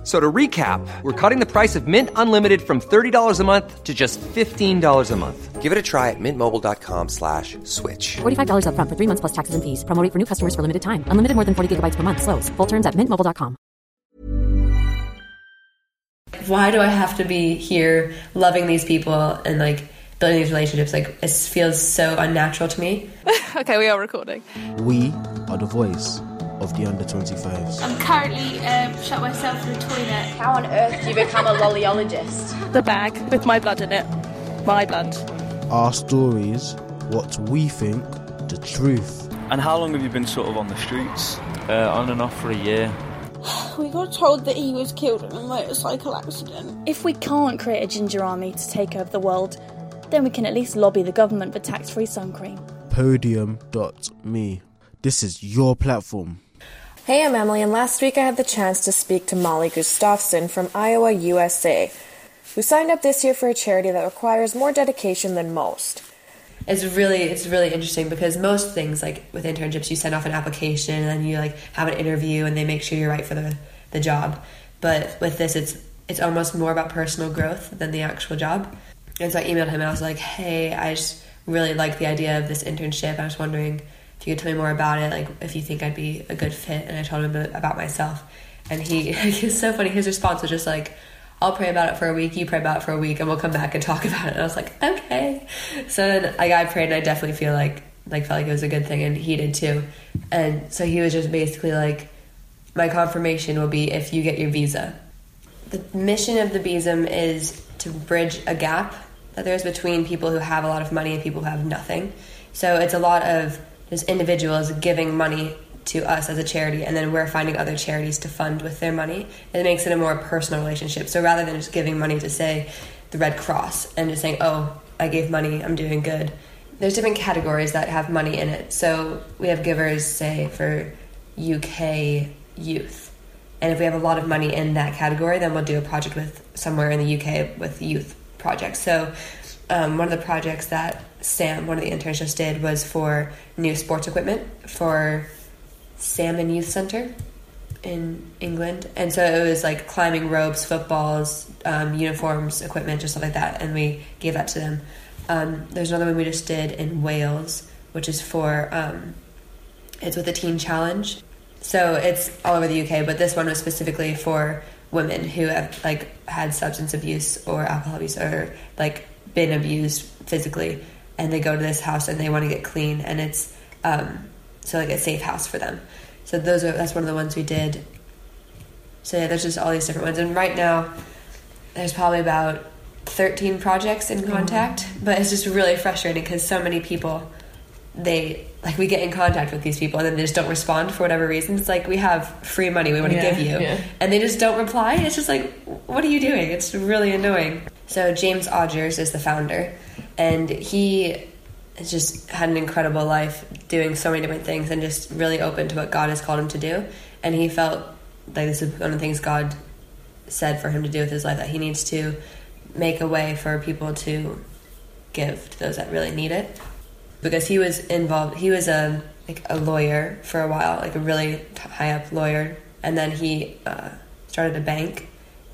F- So to recap, we're cutting the price of Mint Unlimited from $30 a month to just $15 a month. Give it a try at mintmobile.com slash switch. $45 upfront for three months plus taxes and fees. Promo rate for new customers for limited time. Unlimited more than 40 gigabytes per month. Slows. Full terms at mintmobile.com. Why do I have to be here loving these people and like building these relationships? Like it feels so unnatural to me. okay, we are recording. We are the voice of the under 25s. I'm currently um, shut myself in the toilet. How on earth do you become a lollyologist? The bag with my blood in it. My blood. Our stories, what we think, the truth. And how long have you been sort of on the streets? Uh, on and off for a year. We got told that he was killed in a motorcycle accident. If we can't create a ginger army to take over the world, then we can at least lobby the government for tax free sun cream. Podium.me. This is your platform. Hey, I'm Emily, and last week I had the chance to speak to Molly Gustafson from Iowa, USA, who signed up this year for a charity that requires more dedication than most. It's really it's really interesting because most things like with internships you send off an application and then you like have an interview and they make sure you're right for the, the job. But with this it's it's almost more about personal growth than the actual job. And so I emailed him and I was like, Hey, I just really like the idea of this internship. I was wondering you could tell me more about it, like if you think I'd be a good fit. And I told him about myself. And he, was so funny. His response was just like, I'll pray about it for a week, you pray about it for a week, and we'll come back and talk about it. And I was like, okay. So then like, I prayed and I definitely feel like, like felt like it was a good thing and he did too. And so he was just basically like, my confirmation will be if you get your visa. The mission of the Besom is to bridge a gap that there's between people who have a lot of money and people who have nothing. So it's a lot of just individuals giving money to us as a charity, and then we're finding other charities to fund with their money. It makes it a more personal relationship. So rather than just giving money to, say, the Red Cross and just saying, oh, I gave money, I'm doing good, there's different categories that have money in it. So we have givers, say, for UK youth. And if we have a lot of money in that category, then we'll do a project with somewhere in the UK with youth projects. So um, one of the projects that Sam, one of the interns, just did was for new sports equipment for Salmon Youth Center in England. And so it was like climbing ropes, footballs, um, uniforms, equipment, just stuff like that. And we gave that to them. Um, there's another one we just did in Wales, which is for, um, it's with the Teen Challenge. So it's all over the UK, but this one was specifically for women who have like had substance abuse or alcohol abuse or like been abused physically and they go to this house and they want to get clean and it's um, so like a safe house for them so those are that's one of the ones we did so yeah there's just all these different ones and right now there's probably about 13 projects in contact mm-hmm. but it's just really frustrating because so many people they like we get in contact with these people and then they just don't respond for whatever reason. It's like we have free money we want to Yeah, give you, yeah. and they just don't reply. It's just like, what are you doing? It's really annoying. So James Odgers is the founder, and he has just had an incredible life doing so many different things and just really open to what God has called him to do. And he felt like this is one of the things God said for him to do with his life that he needs to make a way for people to give to those that really need it. Because he was involved he was a like a lawyer for a while like a really high up lawyer. And then he uh, started a bank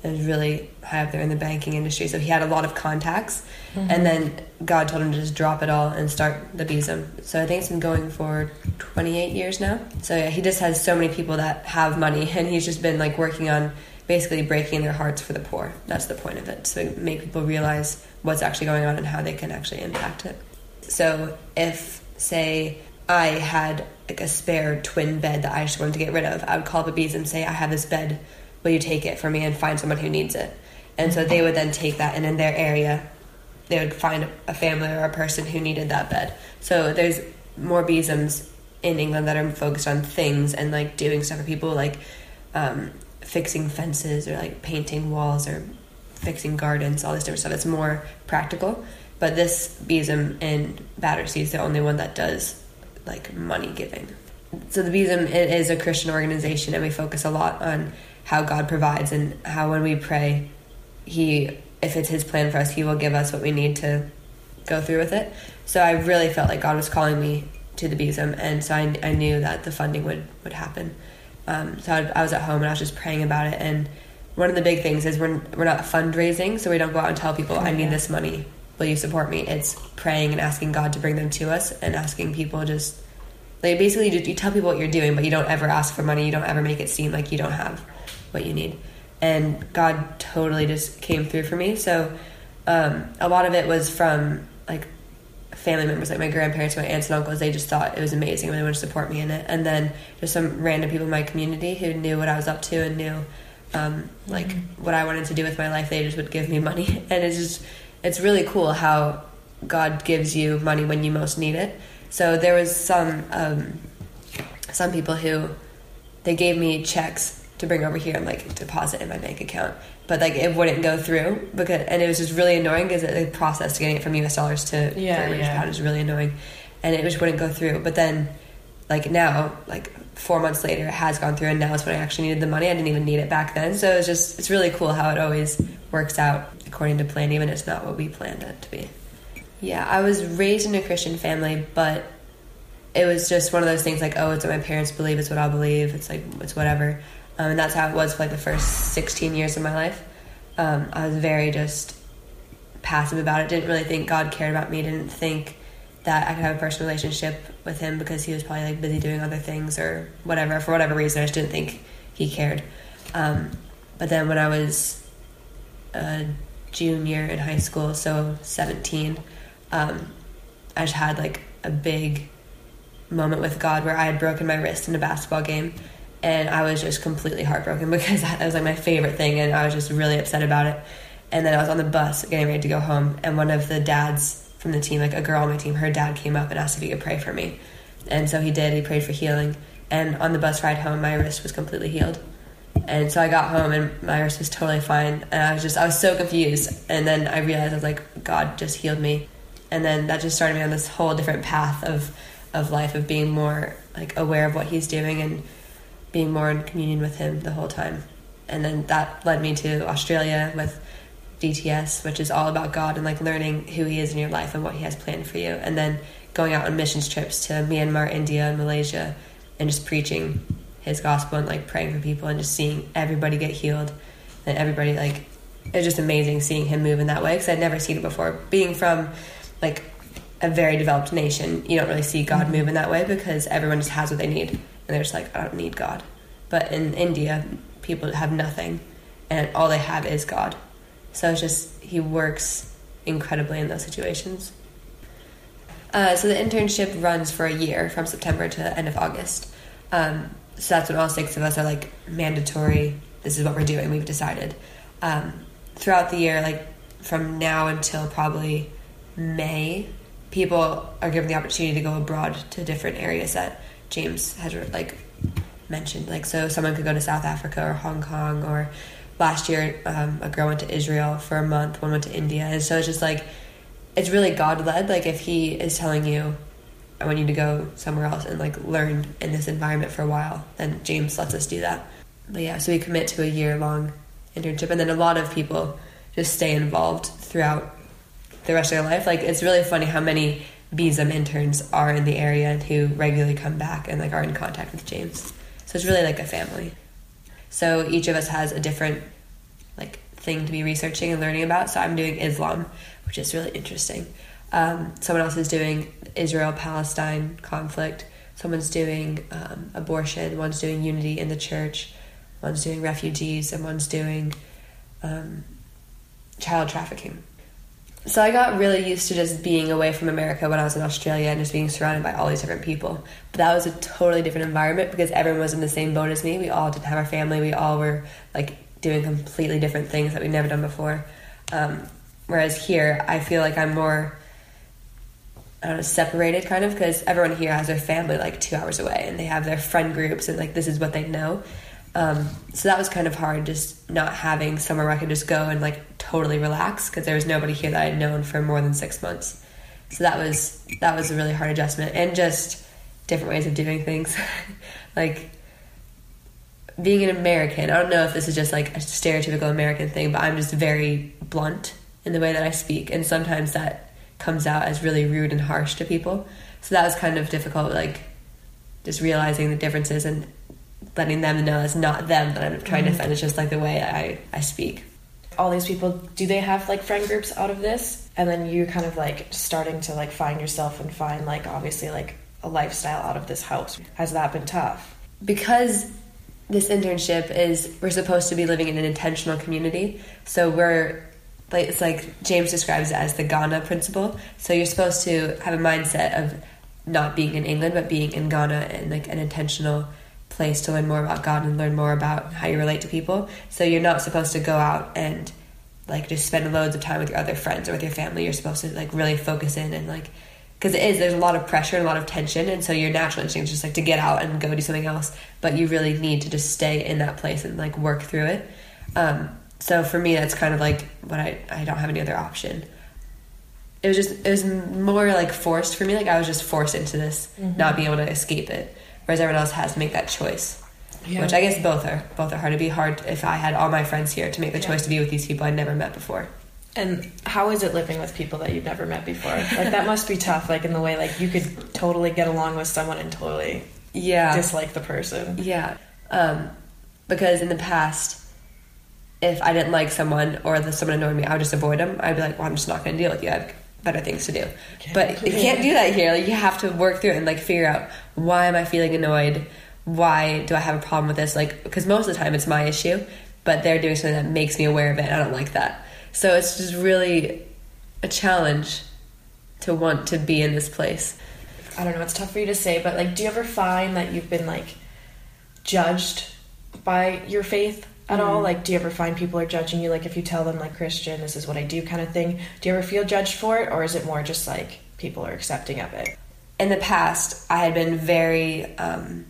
and was really high up there in the banking industry. So he had a lot of contacts. Mhm. and then god told him to just drop it all and start the besom so i think it's been going for 28 years now. So yeah he just has so many people that have money and he's just been like working on basically breaking their hearts for the poor. That's the point of it so make people realize what's actually going on and how they can actually impact it. So if, say, I had like a spare twin bed that I just wanted to get rid of, I would call the bees and say, I have this bed, will you take it for me and find someone who needs it? And so they would then take that and in their area, they would find a family or a person who needed that bed. So there's more besoms in England that are focused on things and like doing stuff for people like um, fixing fences or like painting walls or fixing gardens, all this different stuff. It's more practical. But this besom in Battersea is the only one that does like money giving. so the it is a Christian organization, and we focus a lot on how God provides and how when we pray, He, if it's His plan for us, He will give us what we need to go through with it. So I really felt like God was calling me to the Besom, and so I, I knew that the funding would would happen. Um, so I, I was at home and I was just praying about it. And one of the big things is we're we're not fundraising, so we don't go out and tell people I need this money. Will you support me? It's praying and asking God to bring them to us, and asking people just like basically you, you tell people what you're doing, but you don't ever ask for money. You don't ever make it seem like you don't have what you need. And God totally just came through for me. So um, a lot of it was from like family members, like my grandparents, my aunts and uncles. They just thought it was amazing and they wanted to support me in it. And then just some random people in my community who knew what I was up to and knew um, like mm-hmm. what I wanted to do with my life. They just would give me money, and it's just it's really cool how God gives you money when you most need it. So there was some um, some people who they gave me checks to bring over here and like deposit in my bank account, but like it wouldn't go through because and it was just really annoying because the process to getting it from U.S. dollars to yeah, British yeah. pound is really annoying, and it just wouldn't go through. But then, like now, like four months later, it has gone through, and now it's when I actually needed the money. I didn't even need it back then, so it's just it's really cool how it always works out according to plan, even if it's not what we planned it to be. Yeah, I was raised in a Christian family, but it was just one of those things like, oh, it's what my parents believe, it's what I'll believe, it's like, it's whatever. Um, and that's how it was for like the first 16 years of my life. Um, I was very just passive about it, didn't really think God cared about me, didn't think that I could have a personal relationship with Him because He was probably like busy doing other things or whatever. For whatever reason, I just didn't think He cared. Um, but then when I was a junior in high school, so 17, um, I just had like a big moment with God where I had broken my wrist in a basketball game. And I was just completely heartbroken because that was like my favorite thing, and I was just really upset about it. And then I was on the bus getting ready to go home, and one of the dads from the team, like a girl on my team, her dad came up and asked if he could pray for me. And so he did, he prayed for healing. And on the bus ride home, my wrist was completely healed. And so I got home and my wrist was totally fine. And I was just, I was so confused. And then I realized I was like, God just healed me. And then that just started me on this whole different path of, of life, of being more like aware of what he's doing and being more in communion with him the whole time. And then that led me to Australia with DTS, which is all about God and like learning who He is in your life and what He has planned for you. And then going out on missions trips to Myanmar, India, and Malaysia and just preaching His gospel and like praying for people and just seeing everybody get healed and everybody like it's just amazing seeing Him move in that way because I'd never seen it before. Being from like a very developed nation, you don't really see God move in that way because everyone just has what they need and they're just like, I don't need God. But in India, people have nothing and all they have is God so it's just, he works incredibly in those situations. Uh, so the internship runs for a year from September to end of August. Um, so that's when all six of us are like mandatory. This is what we're doing. We've decided. Um, throughout the year, like from now until probably May, people are given the opportunity to go abroad to different areas that James has like mentioned. Like so, someone could go to South Africa or Hong Kong or last year um, a girl went to israel for a month one went to india. And so it's just like it's really god led like if he is telling you i want you to go somewhere else and like learn in this environment for a while then james lets us do that. But yeah so we commit to a year long internship. And then a lot of people just stay involved throughout the rest of their life. Like it's really funny how many Besom interns are in the area and who regularly come back and like are in contact with James. So it's really like a family. So each of us has a different like thing to be researching and learning about. So I'm doing Islam, which is really interesting. Um, someone else is doing Israel Palestine conflict. Someone's doing um, abortion. One's doing unity in the church. One's doing refugees, and one's doing um, child trafficking. So I got really used to just being away from America when I was in Australia and just being surrounded by all these different people. But that was a totally different environment because everyone was in the same boat as me. We all didn't have our family. We all were like doing completely different things that we've never done before. Um, whereas here, I feel like I'm more I don't know, separated kind of because everyone here has their family like two hours away and they have their friend groups and like this is what they know. Um, so that was kind of hard, just not having somewhere where I could just go and like totally relax because there was nobody here that I'd known for more than six months. So that was that was a really hard adjustment, and just different ways of doing things. like being an American, I don't know if this is just like a stereotypical American thing, but I'm just very blunt in the way that I speak, and sometimes that comes out as really rude and harsh to people. So that was kind of difficult, like just realizing the differences and letting them know it's not them that I'm trying Mhm. to offend. It's just like the way I, I speak. All these people, do they have like friend groups out of this? And then you kind of like starting to like find yourself and find like obviously like a lifestyle out of this house. Has that been tough? because this internship is we're supposed to be living in an intentional community so we're like it's like james describes it as the ghana principle so you're supposed to have a mindset of not being in england but being in ghana and like an intentional place to learn more about god and learn more about how you relate to people. So you're not supposed to go out and like just spend loads of time with your other friends or with your family. You're supposed to like really focus in and like because it is there's a lot of pressure and a lot of tension and so your natural instinct is just like to get out and go do something else. But you really need to just stay in that place and like work through it. Um, so for me that's kind of like what I, I don't have any other option. It was just it was more like forced for me. Like i was just forced into this Mhm. not being able to escape it whereas everyone else has to make that choice Yeah. which i guess both are both are hard it'd be hard if i had all my friends here to make the Yeah. choice to be with these people i'd never met before And how is it living with people that you've never met before? Like that must be tough. Like in the way like you could totally get along with someone and totally yeah dislike the person. Yeah, um, because in the past, if I didn't like someone or the someone annoyed me, I would just avoid them. I'd be like, "Well, I'm just not going to deal with you. I have better things to do." But you can't do that here. Like you have to work through it and like figure out why am I feeling annoyed? Why do I have a problem with this? Like because most of the time it's my issue, but they're doing something that makes me aware of it, I don't like that. So it's just really a challenge to want to be in this place. I don't know, it's tough for you to say, but like do you ever find that you've been like judged by your faith at all? Mhm. Like do you ever find people are judging you like if you tell them like Christian, this is what I do kind of thing? Do you ever feel judged for it or is it more just like people are accepting of it? in the past, I had been very, um,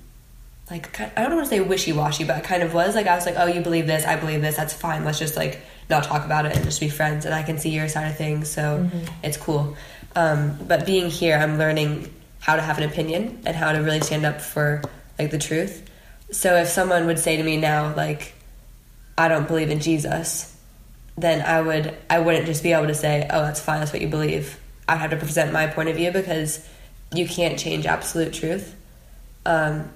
like, I don't want to say wishy washy, but I kind of was. Like, I was like, oh, you believe this, I believe this, that's fine. Let's just, like, not talk about it and just be friends, and I can see your side of things, so Mhm. it's cool. Um, but being here, I'm learning how to have an opinion and how to really stand up for, like, the truth. So if someone would say to me now, like, I don't believe in Jesus, then I would I wouldn't just be able to say, "Oh, that's fine. That's what you believe." I'd have to present my point of view because you can't change absolute truth. Um,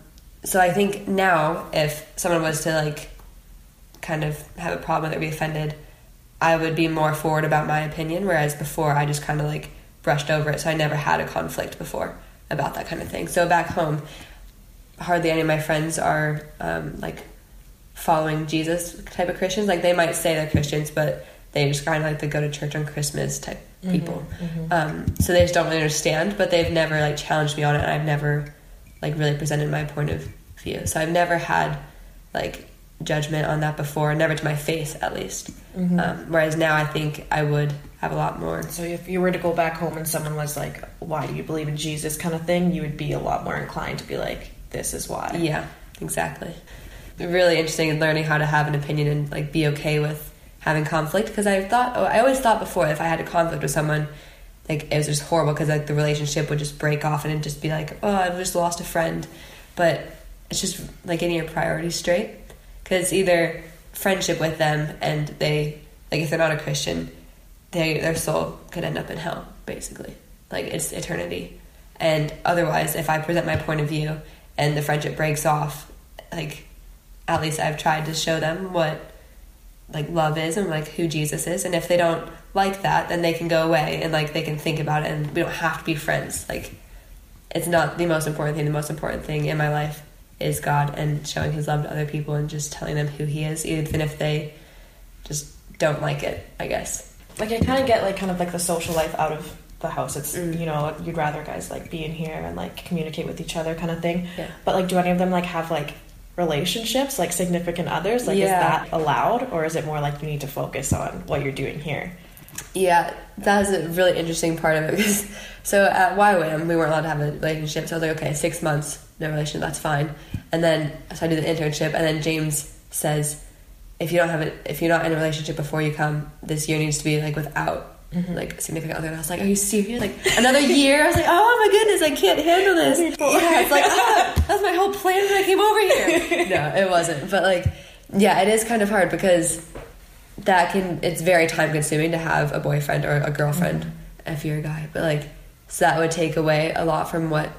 so I think now, if someone was to like kind of have a problem or be offended, I would be more forward about my opinion. Whereas before, I just kind of like brushed over it, so I never had a conflict before about that kind of thing. So back home, hardly any of my friends are um, like following Jesus type of Christians. Like they might say they're Christians, but they just kind of like to go to church on Christmas type people. Mhm, Um, so they just don't really understand, but they've never like challenged me on it, and I've never like really presented my point of view. So I've never had like judgment on that before, never to my face at least. Mhm. Um, whereas now I think I would have a lot more. So if you were to go back home and someone was like, "Why do you believe in Jesus?" kind of thing, you would be a lot more inclined to be like, "This is why." Yeah, exactly. Really interesting in learning how to have an opinion and like be okay with having conflict because I thought oh, I always thought before if I had a conflict with someone like it was just horrible because like the relationship would just break off and it'd just be like oh I've just lost a friend. But it's just like getting your priorities straight because either friendship with them and they like if they're not a Christian they their soul could end up in hell basically. Like it's eternity. And otherwise if I present my point of view and the friendship breaks off like at least I've tried to show them what like love is and like who Jesus is and if they don't like that then they can go away and like they can think about it and we don't have to be friends like it's not the most important thing the most important thing in my life is God and showing his love to other people and just telling them who he is even if they just don't like it I guess Like I kind of get like kind of like the social life out of the house. It's Mm. you know you'd rather guys like be in here and like communicate with each other kind of thing. Yeah. But like, do any of them like have like relationships, like significant others? Like, is that allowed, or is it more like you need to focus on what you're doing here? Yeah, that was a really interesting part of it because so at YWAM we weren't allowed to have a relationship. So I was like, okay, six months, no relationship, that's fine. And then so I do the internship, and then James says, if you don't have it, if you're not in a relationship before you come, this year needs to be like without like significant other, and I was like, "Are you serious? Like another year?" I was like, "Oh my goodness, I can't handle this." yeah, it's like ah, that's my whole plan when I came over here. no, it wasn't, but like, yeah, it is kind of hard because that can it's very time consuming to have a boyfriend or a girlfriend if you're a guy, but like, so that would take away a lot from what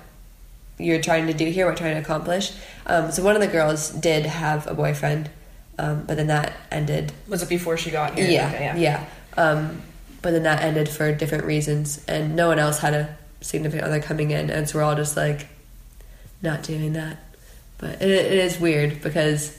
you're trying to do here, what you're trying to accomplish. Um, so one of the girls did have a boyfriend, um, but then that ended. Was it before she got here? Yeah, Okay, yeah. Um, but then that ended for different reasons, and no one else had a significant other coming in, and so we're all just like not doing that. But it, it is weird because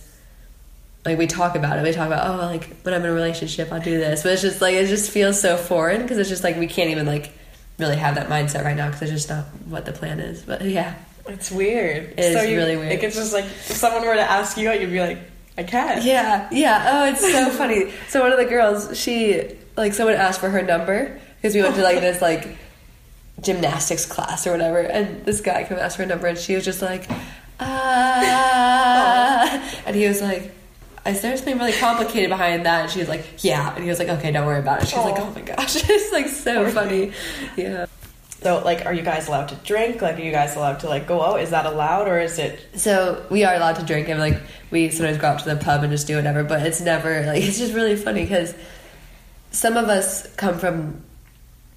like we talk about it, we talk about oh like when I'm in a relationship I'll do this, but it's just like it just feels so foreign because it's just like we can't even like really have that mindset right now because it's just not what the plan is. But yeah, It's weird. It is you- really weird. Like it's just like if someone were to ask you out, you'd be like, I can't. Yeah, yeah. Oh, it's so funny. So one of the girls, she like someone asked for her number because we went to like this like gymnastics class or whatever, and this guy came and asked for her number, and she was just like, ah, and he was like. Is there something really complicated behind that? And she was like, "Yeah," and he was like, "Okay, don't worry about it." She was like, "Oh my gosh, it's like so funny." Yeah. So like, are you guys allowed to drink? Like, are you guys allowed to like go out? Is that allowed, or is it? So we are allowed to drink, and like we sometimes go out to the pub and just do whatever. But it's never like it's just really funny because some of us come from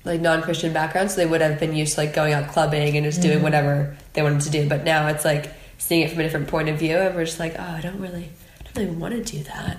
like non-Christian backgrounds, so they would have been used to like going out clubbing and just doing Mhm. whatever they wanted to do. But now it's like seeing it from a different point of view, and we're just like, oh, I don't really, I don't really want to do that.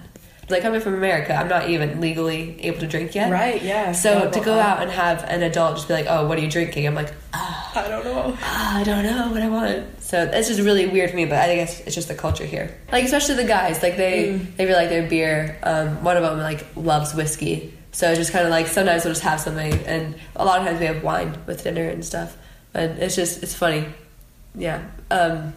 Like coming from America, I'm not even legally able to drink yet. Right, yeah. So to go out and have an adult just be like, "Oh, what are you drinking?" I'm like, I don't know. "Ah, I don't know what I want. So it's just really weird for me, but I guess it's just the culture here. Like especially the guys, like they they really like their beer. Um, one of them like loves whiskey, so it's just kind of like sometimes we'll just have something, and a lot of times we have wine with dinner and stuff. And it's just it's funny, yeah. Um,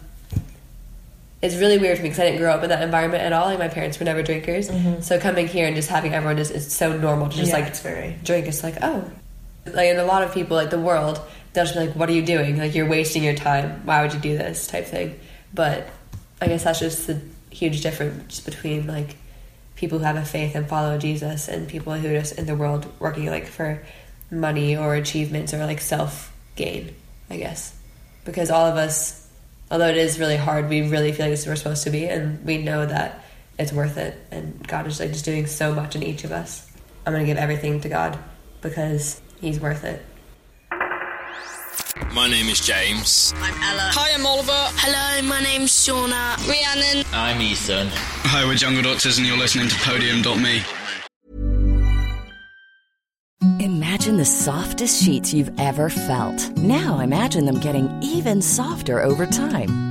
it's really weird for me because I didn't grow up in that environment at all. Like my parents were never drinkers, so coming here and just having everyone just it's so normal to just Yeah, like it's very- drink. It's like oh, like and a lot of people like the world they'll just be like what are you doing like you're wasting your time why would you do this type thing but i guess that's just the huge difference between like people who have a faith and follow jesus and people who are just in the world working like for money or achievements or like self gain i guess. Because all of us although it is really hard we really feel like this is we're supposed to be and we know that it's worth it and god is like just doing so much in each of us. I'm gonna give everything to god because he's worth it My name is James. I'm Ella. Hi, I'm Oliver. Hello, my name's Shauna. Rhiannon. I'm Ethan. Hi, we're Jungle Doctors, and you're listening to Podium.me. Imagine the softest sheets you've ever felt. Now imagine them getting even softer over time.